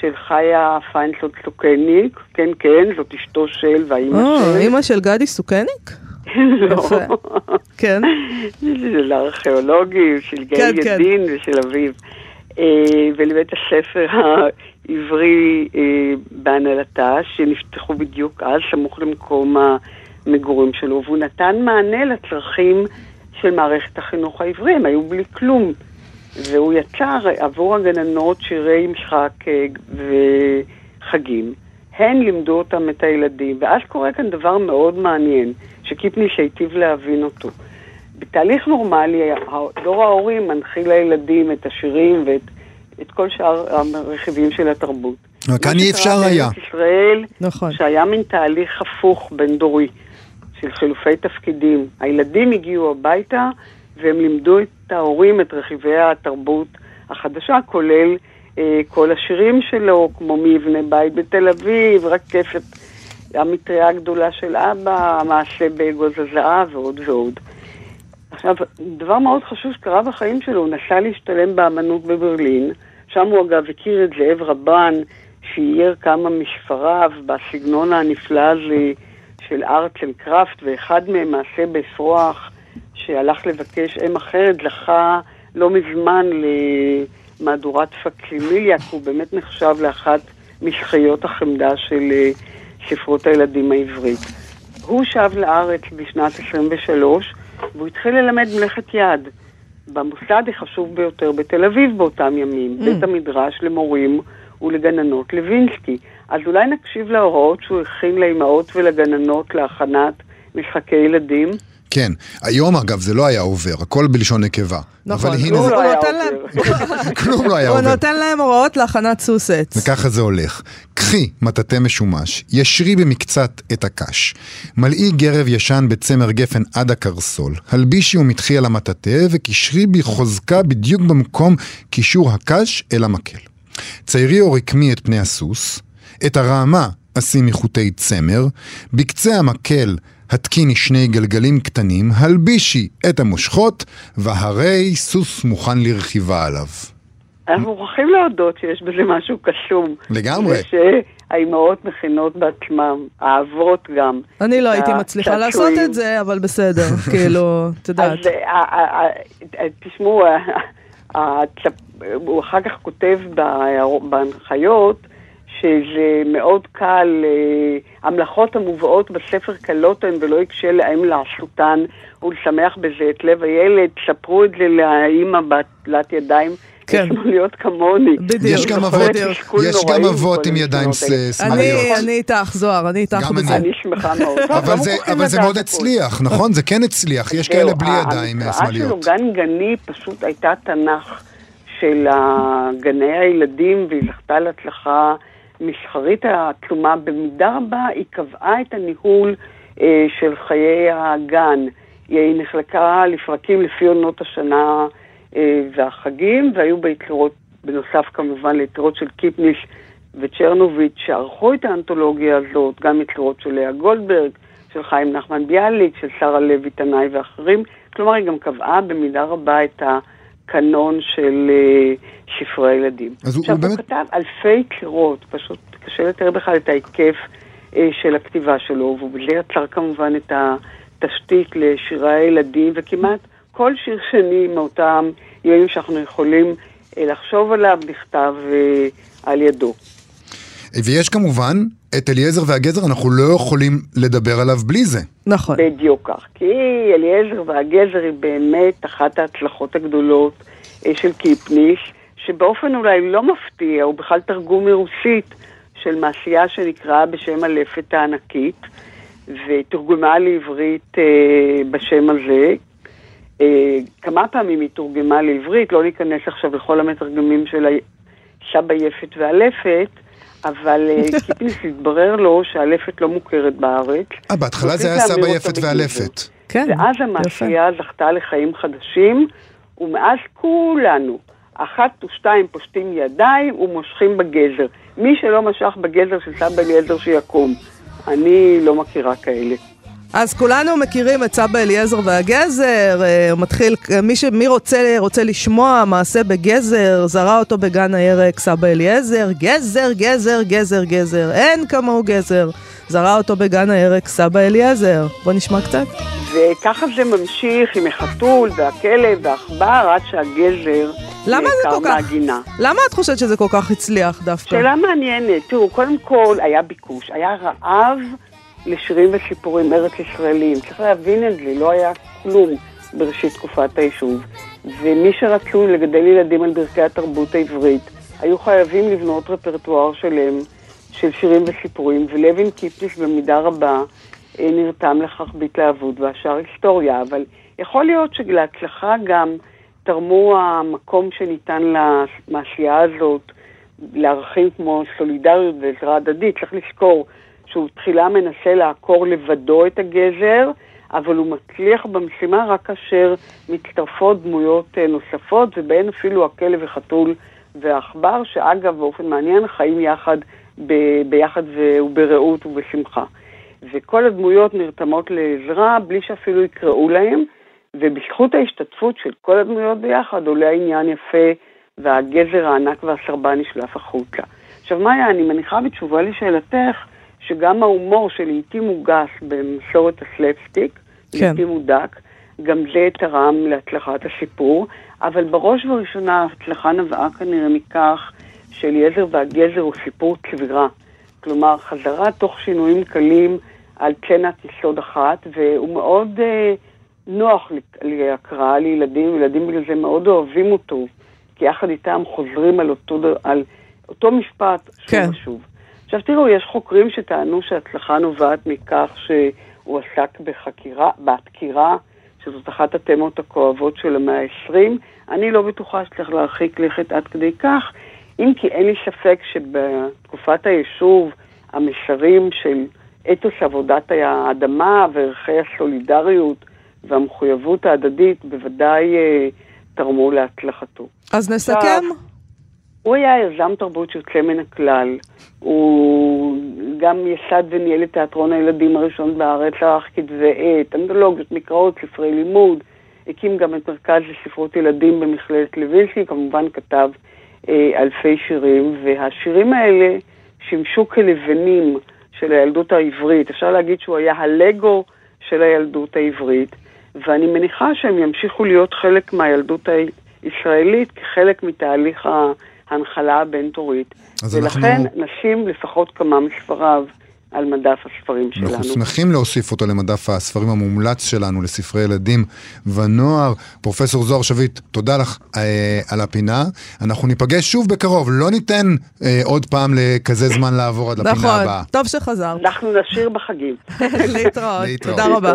של חסיה פיינסוד סוקניק, כן כן, זאת אשתו של והאימא של. אה, אימא של גדי סוקניק? לא. יפה. כן. של הארכיאולוגים, של יגאל כן, כן. ידין ושל אביו. אה, ולבית הספר העברי אה, בהנהלתה, שנפתחו בדיוק אז, סמוך למקום המגורים שלו, והוא נתן מענה לצרכים של מערכת החינוך העברי, הם היו בלי כלום. והוא יצר עבור הגננות שירי משחק אה, וחגים. הן לימדו אותם את הילדים, ואז קורה כאן דבר מאוד מעניין, שקיפניש היטיב להבין אותו. בתהליך נורמלי, דור ההורים מנחיל לילדים את השירים ואת את כל שאר הרכיבים של התרבות. אבל כאן אי אפשר היה. מה שקרה בארץ ישראל, נכון. שהיה מין תהליך הפוך בין דורי, של חילופי תפקידים. הילדים הגיעו הביתה והם לימדו את ההורים את רכיבי התרבות החדשה, כולל כל השירים שלו, כמו מי יבנה בית בתל אביב, רקפת המטריה הגדולה של אבא, המעשה באגוז הזהב ועוד ועוד. עכשיו, דבר מאוד חשוב שקרה בחיים שלו, הוא נסע להשתלם באמנות בברלין, שם הוא אגב הכיר את זאב רבן, שאייר כמה משפריו בסגנון הנפלא הזה של ארצל קראפט, ואחד מהם מעשה בפרוח, שהלך לבקש אם אחרת, זכה לא מזמן למהדורת פקסימיליה, כי הוא באמת נחשב לאחת משחיות החמדה של אה, ספרות הילדים העברית. הוא שב לארץ בשנת 23, והוא התחיל ללמד מלאכת יד במוסד החשוב ביותר בתל אביב באותם ימים, Mm. בית המדרש למורים ולגננות לוינסקי. אז אולי נקשיב להוראות שהוא הכין לאימהות ולגננות להכנת משחקי ילדים. כן. היום, אגב, זה לא היה עובר, הכל בלשון נקבה. נכון. הוא זה- לא היה עובר. כלום לא היה הוא עובר. נותן להם הוראות להכנת סוס עץ. וככה זה הולך. קחי מטאטא משומש, ישרי במקצת את הקש. מלאי גרב ישן בצמר גפן עד הקרסול. הלבישי ומתחי על המטאטא, וקשרי בי חוזקה בדיוק במקום קישור הקש אל המקל. ציירי או רקמי את פני הסוס, את הרעמה עשי מחוטי צמר, בקצה המקל התקיני שני גלגלים קטנים, הלבישי את המושכות, והרי סוס מוכן לרכיבה עליו. אנחנו מוכרחים להודות שיש בזה משהו קסום. לגמרי. ושהאימהות מכינות בעצמם, האבות גם. אני לא הייתי מצליחה לעשות. את זה, אבל בסדר, כאילו, את יודעת. אז אה, אה, אה, תשמעו, אה, הוא אחר כך כותב בהנחיות שזה מאוד קל, אה, המלאכות המובאות בספר קלות הן ולא יקשה לאם לעשותן ולשמח בזה את לב הילד, ספרו את זה לאימא בעלת ידיים. כן. להיות כמוני. בדיוק, יש גם אבות, יש גם אבות עם ידיים שמאליות. אני איתך, זוהר, אני איתך גם בזה. אני. אני שמחה מאוד. אבל זה, מאוד. הצליח, נכון? זה כן הצליח, יש כאלה בלי ידיים שמאליות. שלו, גן גני, פשוט הייתה תנ"ך של גני הילדים, והיא זכתה להצלחה מסחרית עצומה. במידה רבה היא קבעה את הניהול אה, של חיי הגן. היא נחלקה לפרקים לפי עונות השנה אה, והחגים, והיו בה יצירות, בנוסף כמובן ליצירות של קיפניש וצ'רנוביץ' שערכו את האנתולוגיה הזאת, גם יצירות של לאה גולדברג, של חיים נחמן ביאליק, של שרה לוי תנאי ואחרים. כלומר, היא גם קבעה במידה רבה את הקנון של אה, ספרי הילדים. אז עכשיו, הוא הוא, באמת- כתב אלפי יצירות, פשוט קשה לתאר בכלל את ההיקף אה, של הכתיבה שלו, והוא יצר כמובן את התשתית לשירי הילדים, וכמעט כל שיר שני מאותם ימים שאנחנו יכולים אה, לחשוב עליו נכתב אה, על ידו. ויש כמובן את אליעזר והגזר, אנחנו לא יכולים לדבר עליו בלי זה. נכון. בדיוק כך. כי אליעזר והגזר היא באמת אחת ההצלחות הגדולות אה, של קיפניש, שבאופן אולי לא מפתיע, הוא בכלל תרגום מרוסית של מעשייה שנקראה בשם הלפת הענקית, ותורגמה לעברית אה, בשם הזה. אה, כמה פעמים היא תורגמה לעברית, לא ניכנס עכשיו לכל המתרגמים של סבא יפת והלפת, אבל אה, קיפניס התברר לו שהלפת לא מוכרת בארץ. אה, בהתחלה זה היה סבא יפת והלפת. כן, ואז יפה. המעשייה זכתה לחיים חדשים, ומאז כולנו, אחת ושתיים פושטים ידיים ומושכים בגזר. מי שלא משך בגזר של סבא אליעזר שיקום. אני לא מכירה כאלה. אז כולנו מכירים את סבא אליעזר והגזר, אה, הוא מתחיל, מי, ש, מי רוצה, רוצה לשמוע מעשה בגזר, זרע אותו בגן הירק סבא אליעזר, גזר, גזר, גזר, גזר, אין כמוהו גזר. זרע אותו בגן הירק סבא אליעזר. בוא נשמע קצת. וככה זה ממשיך עם החתול והכלב והעכבר עד שהגזר למה זה כל כך... מהגינה. למה את חושבת שזה כל כך הצליח דווקא? שאלה מעניינת. תראו, קודם כל היה ביקוש, היה רעב לשירים וסיפורים ארץ ישראלים. צריך להבין את זה, לא היה כלום בראשית תקופת היישוב. ומי שרצו לגדל ילדים על ברכי התרבות העברית, היו חייבים לבנות רפרטואר שלם של שירים וסיפורים, ולוין קיפניס במידה רבה אה, נרתם לכך בהתלהבות, והשאר היסטוריה, אבל יכול להיות שלהצלחה גם תרמו המקום שניתן למעשייה הזאת לערכים כמו סולידריות ועזרה הדדית. צריך לזכור שהוא תחילה מנסה לעקור לבדו את הגזר, אבל הוא מצליח במשימה רק כאשר מצטרפות דמויות אה, נוספות, ובהן אפילו הכלב וחתול והעכבר, שאגב, באופן מעניין, חיים יחד, ב- ביחד וברעות ובשמחה. וכל הדמויות נרתמות לעזרה בלי שאפילו יקראו להם, ובזכות ההשתתפות של כל הדמויות ביחד עולה העניין יפה, והגזר הענק והסרבן נשלף החוצה. עכשיו, מאיה, אני מניחה בתשובה לשאלתך, שגם ההומור שלעיתים מוגש במסורת הסלפסטיק, כן. לעיתים הוא דק, גם זה תרם להצלחת הסיפור, אבל בראש ובראשונה ההצלחה נבעה כנראה מכך שאליעזר והגזר הוא סיפור צבירה. כלומר, חזרה תוך שינויים קלים על צנת יסוד אחת, והוא מאוד אה, נוח להקראה לילדים, ילדים בגלל זה מאוד אוהבים אותו, כי יחד איתם חוזרים על אותו, על אותו משפט שוב כן. ושוב. עכשיו תראו, יש חוקרים שטענו שההצלחה נובעת מכך שהוא עסק בחקירה, בהתקירה, שזאת אחת התמות הכואבות של המאה ה-20. אני לא בטוחה שצריך להרחיק לכת עד כדי כך, אם כי אין לי ספק שבתקופת היישוב, המסרים של אתוס עבודת האדמה וערכי הסולידריות והמחויבות ההדדית בוודאי אה, תרמו להצלחתו. אז נסכם. עכשיו, הוא היה יזם תרבות יוצא מן הכלל. הוא גם יסד וניהל את תיאטרון הילדים הראשון בארץ, ערך כתבי עת, אנדולוגיות, מקראות, ספרי לימוד. הקים גם את מרכז לספרות ילדים במכללת לוינסקי, כמובן כתב אה, אלפי שירים, והשירים האלה שימשו כלבנים של הילדות העברית. אפשר להגיד שהוא היה הלגו של הילדות העברית, ואני מניחה שהם ימשיכו להיות חלק מהילדות הישראלית כחלק מתהליך ההנחלה הבין-תורית. ולכן אנחנו... נשים לפחות כמה מספריו. על מדף הספרים שלנו. אנחנו שמחים להוסיף אותו למדף הספרים המומלץ שלנו לספרי ילדים ונוער. פרופסור זוהר שביט, תודה לך אה, על הפינה. אנחנו ניפגש שוב בקרוב, לא ניתן אה, עוד פעם לכזה זמן לעבור עד לפינה נכון, הבאה. נכון, טוב שחזרת. אנחנו נשאיר בחגים. להתראות. תודה רבה.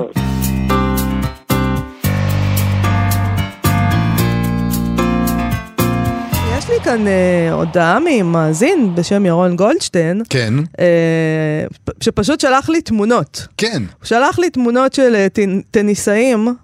לי כאן אה, הודעה ממאזין בשם ירון גולדשטיין. כן. אה, שפשוט שלח לי תמונות. כן. הוא שלח לי תמונות של אה, טניסאים.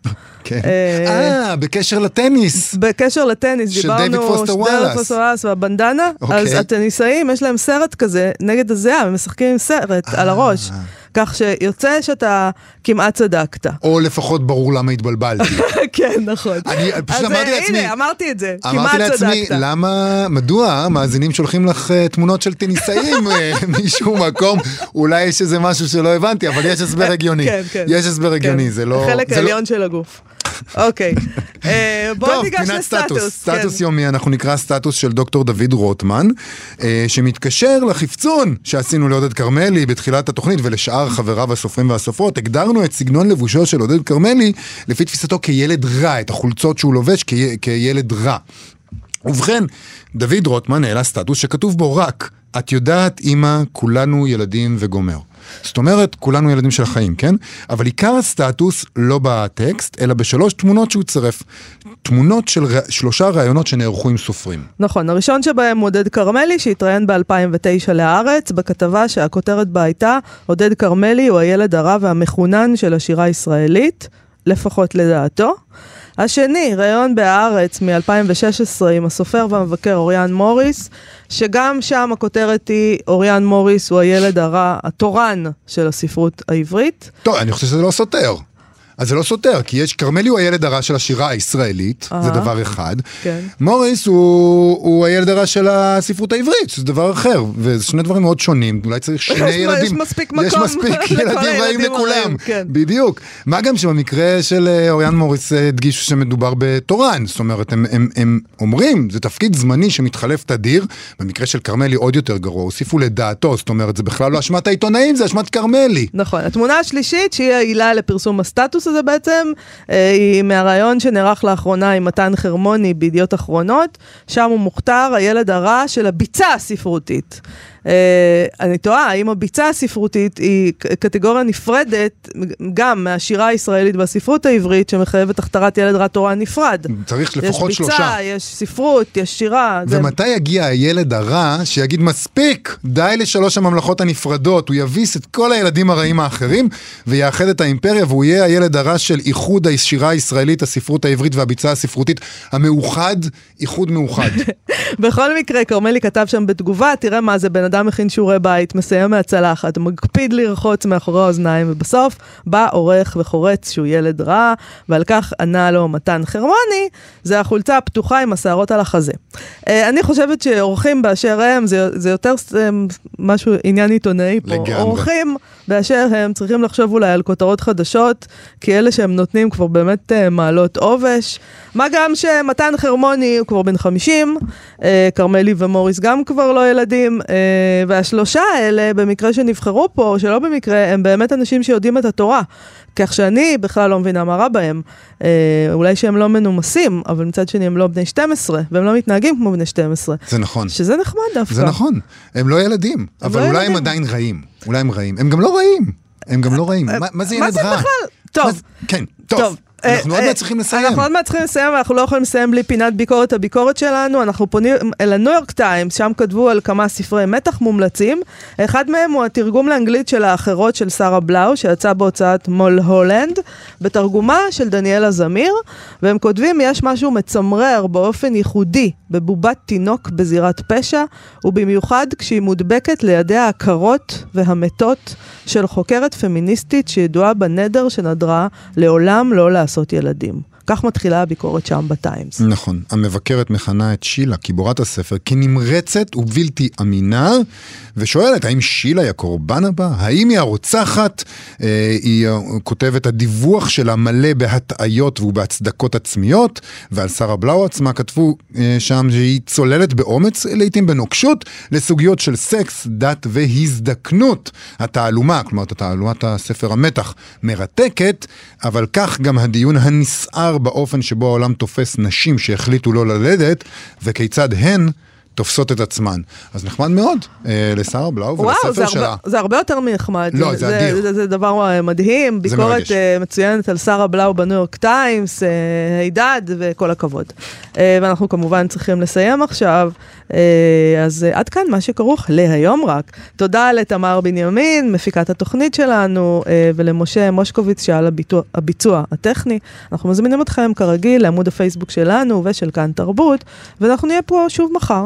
כן. אה, בקשר לטניס. בקשר לטניס, של דיוויד פוסטר וואלאס. דיוויד פוסטר וואלאס והבנדנה. אוקיי. אז הטניסאים, יש להם סרט כזה נגד הזיעה, הם משחקים עם סרט על הראש. כך שיוצא שאתה כמעט צדקת. או לפחות ברור למה התבלבלתי. כן, נכון. אני פשוט אמרתי לעצמי... הנה, אמרתי את זה, כמעט צדקת. אמרתי לעצמי, למה, מדוע המאזינים שולחים לך uh, תמונות של טניסאים uh, משום מקום? אולי יש איזה משהו שלא הבנתי, אבל יש הסבר הגיוני. כן, כן. יש הסבר הגיוני, כן. זה לא... החלק לא- העליון של הגוף. אוקיי, אה, בואו ניגש לסטטוס. סטטוס כן. יומי, אנחנו נקרא סטטוס של דוקטור דוד רוטמן, אה, שמתקשר לחפצון שעשינו לעודד כרמלי בתחילת התוכנית ולשאר חבריו הסופרים והסופרות. הגדרנו את סגנון לבושו של עודד כרמלי לפי תפיסתו כילד רע, את החולצות שהוא לובש כילד רע. ובכן, דוד רוטמן העלה סטטוס שכתוב בו רק, את יודעת, אמא, כולנו ילדים וגומר. זאת אומרת, כולנו ילדים של החיים, כן? אבל עיקר הסטטוס לא בטקסט, אלא בשלוש תמונות שהוא צירף. תמונות של ר... שלושה ראיונות שנערכו עם סופרים. נכון, הראשון שבהם עודד כרמלי, שהתראיין ב-2009 להארץ, בכתבה שהכותרת בה הייתה, עודד כרמלי הוא הילד הרע והמחונן של השירה הישראלית, לפחות לדעתו. השני, ראיון בהארץ מ-2016 עם הסופר והמבקר אוריאן מוריס, שגם שם הכותרת היא אוריאן מוריס הוא הילד הרע, התורן של הספרות העברית. טוב, אני חושב שזה לא סותר. אז זה לא סותר, כי יש, כרמלי הוא הילד הרע של השירה הישראלית, אהה. זה דבר אחד. כן. מוריס הוא, הוא הילד הרע של הספרות העברית, שזה דבר אחר, וזה שני דברים מאוד שונים, אולי צריך שני יש ילדים. מספיק יש מקום מספיק לכל ילדים רעים לכולם. כן. בדיוק. מה גם שבמקרה של אה, אוריאן מוריס אה, הדגישו שמדובר בתורן, זאת אומרת, הם, הם, הם אומרים, זה תפקיד זמני שמתחלף תדיר, במקרה של כרמלי עוד יותר גרוע, הוסיפו לדעתו, זאת אומרת, זה בכלל לא אשמת העיתונאים, זה אשמת כרמלי. נכון. התמונה השלישית, שהיא העילה לפרסום הסטטוס הזה בעצם, אה, היא מהראיון שנערך לאחרונה עם מתן חרמוני בידיעות אחרונות, שם הוא מוכתר הילד הרע של הביצה הספרותית. אה, אני תוהה, האם הביצה הספרותית היא קטגוריה נפרדת גם מהשירה הישראלית והספרות העברית, שמחייבת הכתרת ילד רע תורה נפרד. צריך לפחות יש ביצה, שלושה. יש ספרות, יש שירה. זה- ומתי יגיע הילד הרע שיגיד מספיק, די לשלוש הממלכות הנפרדות, הוא יביס את כל הילדים הרעים האחרים ויאחד את האימפריה והוא יהיה הילד הרע של איחוד השירה הישראלית, הספרות העברית והביצה הספרותית המאוחד, איחוד מאוחד. בכל מקרה, כרמלי כתב שם בתגובה, תראה מה זה, בן אדם מכין שיעורי בית, מסיים מהצלחת, מקפיד לרחוץ מאחורי האוזניים, ובסוף בא עורך וחורץ שהוא ילד רע, ועל כך ענה לו מתן חרמוני, זה החולצה הפתוחה עם השערות על החזה. אה, אני חושבת שעורכים באשר הם, זה, זה יותר אה, משהו, עניין עיתונאי פה. לגמרי. עורכים באשר הם צריכים לחשוב אולי על כותרות חדשות, כי אלה שהם נותנים כבר באמת אה, מעלות עובש. מה גם שמתן חרמוני הוא כבר בן 50, אה, כרמלי ומוריס גם כבר לא ילדים, אה, והשלושה האלה, במקרה שנבחרו פה, שלא במקרה, הם באמת אנשים שיודעים את התורה. כך שאני בכלל לא מבינה מה רע בהם. אה, אולי שהם לא מנומסים, אבל מצד שני הם לא בני 12, והם לא מתנהגים כמו בני 12. זה נכון. שזה נחמד דווקא. זה נכון, הם לא ילדים, אבל לא אולי הם ילדים. עדיין רעים. אולי הם רעים. הם גם לא רעים. הם גם לא רעים. מה- מה זה מה ילד זה רע? בכלל? טוב. מה זה- כן, טוב. אנחנו אה, עוד אה, מעט צריכים לסיים. אנחנו עוד מעט צריכים לסיים, ואנחנו לא יכולים לסיים בלי פינת ביקורת הביקורת שלנו. אנחנו פונים אל הניו יורק טיימס, שם כתבו על כמה ספרי מתח מומלצים. אחד מהם הוא התרגום לאנגלית של האחרות של שרה בלאו, שיצא בהוצאת מול הולנד, בתרגומה של דניאלה זמיר, והם כותבים, יש משהו מצמרר באופן ייחודי בבובת תינוק בזירת פשע, ובמיוחד כשהיא מודבקת לידיה הקרות והמתות של חוקרת פמיניסטית שידועה בנדר שנדרה לעולם לא לעשות ילדים. כך מתחילה הביקורת שם בטיימס. נכון, המבקרת מכנה את שילה, גיבורת הספר, כנמרצת ובלתי אמינה, ושואלת האם שילה היא הקורבן הבא? האם היא הרוצחת? אה, היא אה, כותבת, הדיווח שלה מלא בהטעיות ובהצדקות עצמיות, ועל שרה בלאו עצמה כתבו אה, שם שהיא צוללת באומץ, לעיתים בנוקשות, לסוגיות של סקס, דת והזדקנות. התעלומה, כלומר תעלומת הספר המתח, מרתקת, אבל כך גם הדיון הנסער באופן שבו העולם תופס נשים שהחליטו לא ללדת, וכיצד הן תופסות את עצמן. אז נחמד מאוד אה, לשרה בלאו וואו, זה ולספר שלה. הרבה, זה הרבה יותר מנחמד. לא, זה אדיר. זה, זה דבר אה, מדהים, זה ביקורת מרגש. אה, מצוינת על שרה בלאו בניו יורק טיימס, אה, הידד וכל הכבוד. Uh, ואנחנו כמובן צריכים לסיים עכשיו, uh, אז uh, עד כאן מה שכרוך להיום רק. תודה לתמר בנימין, מפיקת התוכנית שלנו, uh, ולמשה מושקוביץ שעל הביצוע, הביצוע הטכני. אנחנו מזמינים אתכם כרגיל לעמוד הפייסבוק שלנו ושל כאן תרבות, ואנחנו נהיה פה שוב מחר,